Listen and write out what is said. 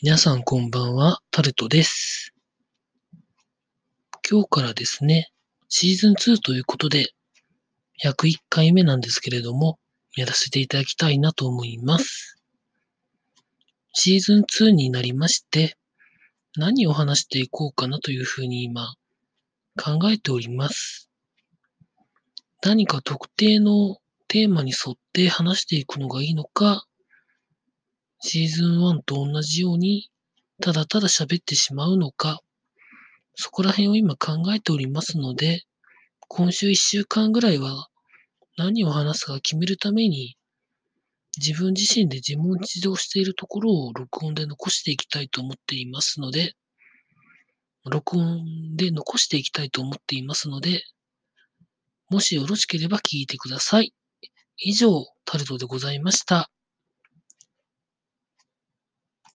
皆さんこんばんは、タルトです。今日からですね、シーズン2ということで、101回目なんですけれども、やらせていただきたいなと思います。シーズン2になりまして、何を話していこうかなというふうに今、考えております。何か特定のテーマに沿って話していくのがいいのか、シーズン1と同じように、ただただ喋ってしまうのか、そこら辺を今考えておりますので、今週1週間ぐらいは何を話すか決めるために、自分自身で自問自答しているところを録音で残していきたいと思っていますので、録音で残していきたいと思っていますので、もしよろしければ聞いてください。以上、タルトでございました。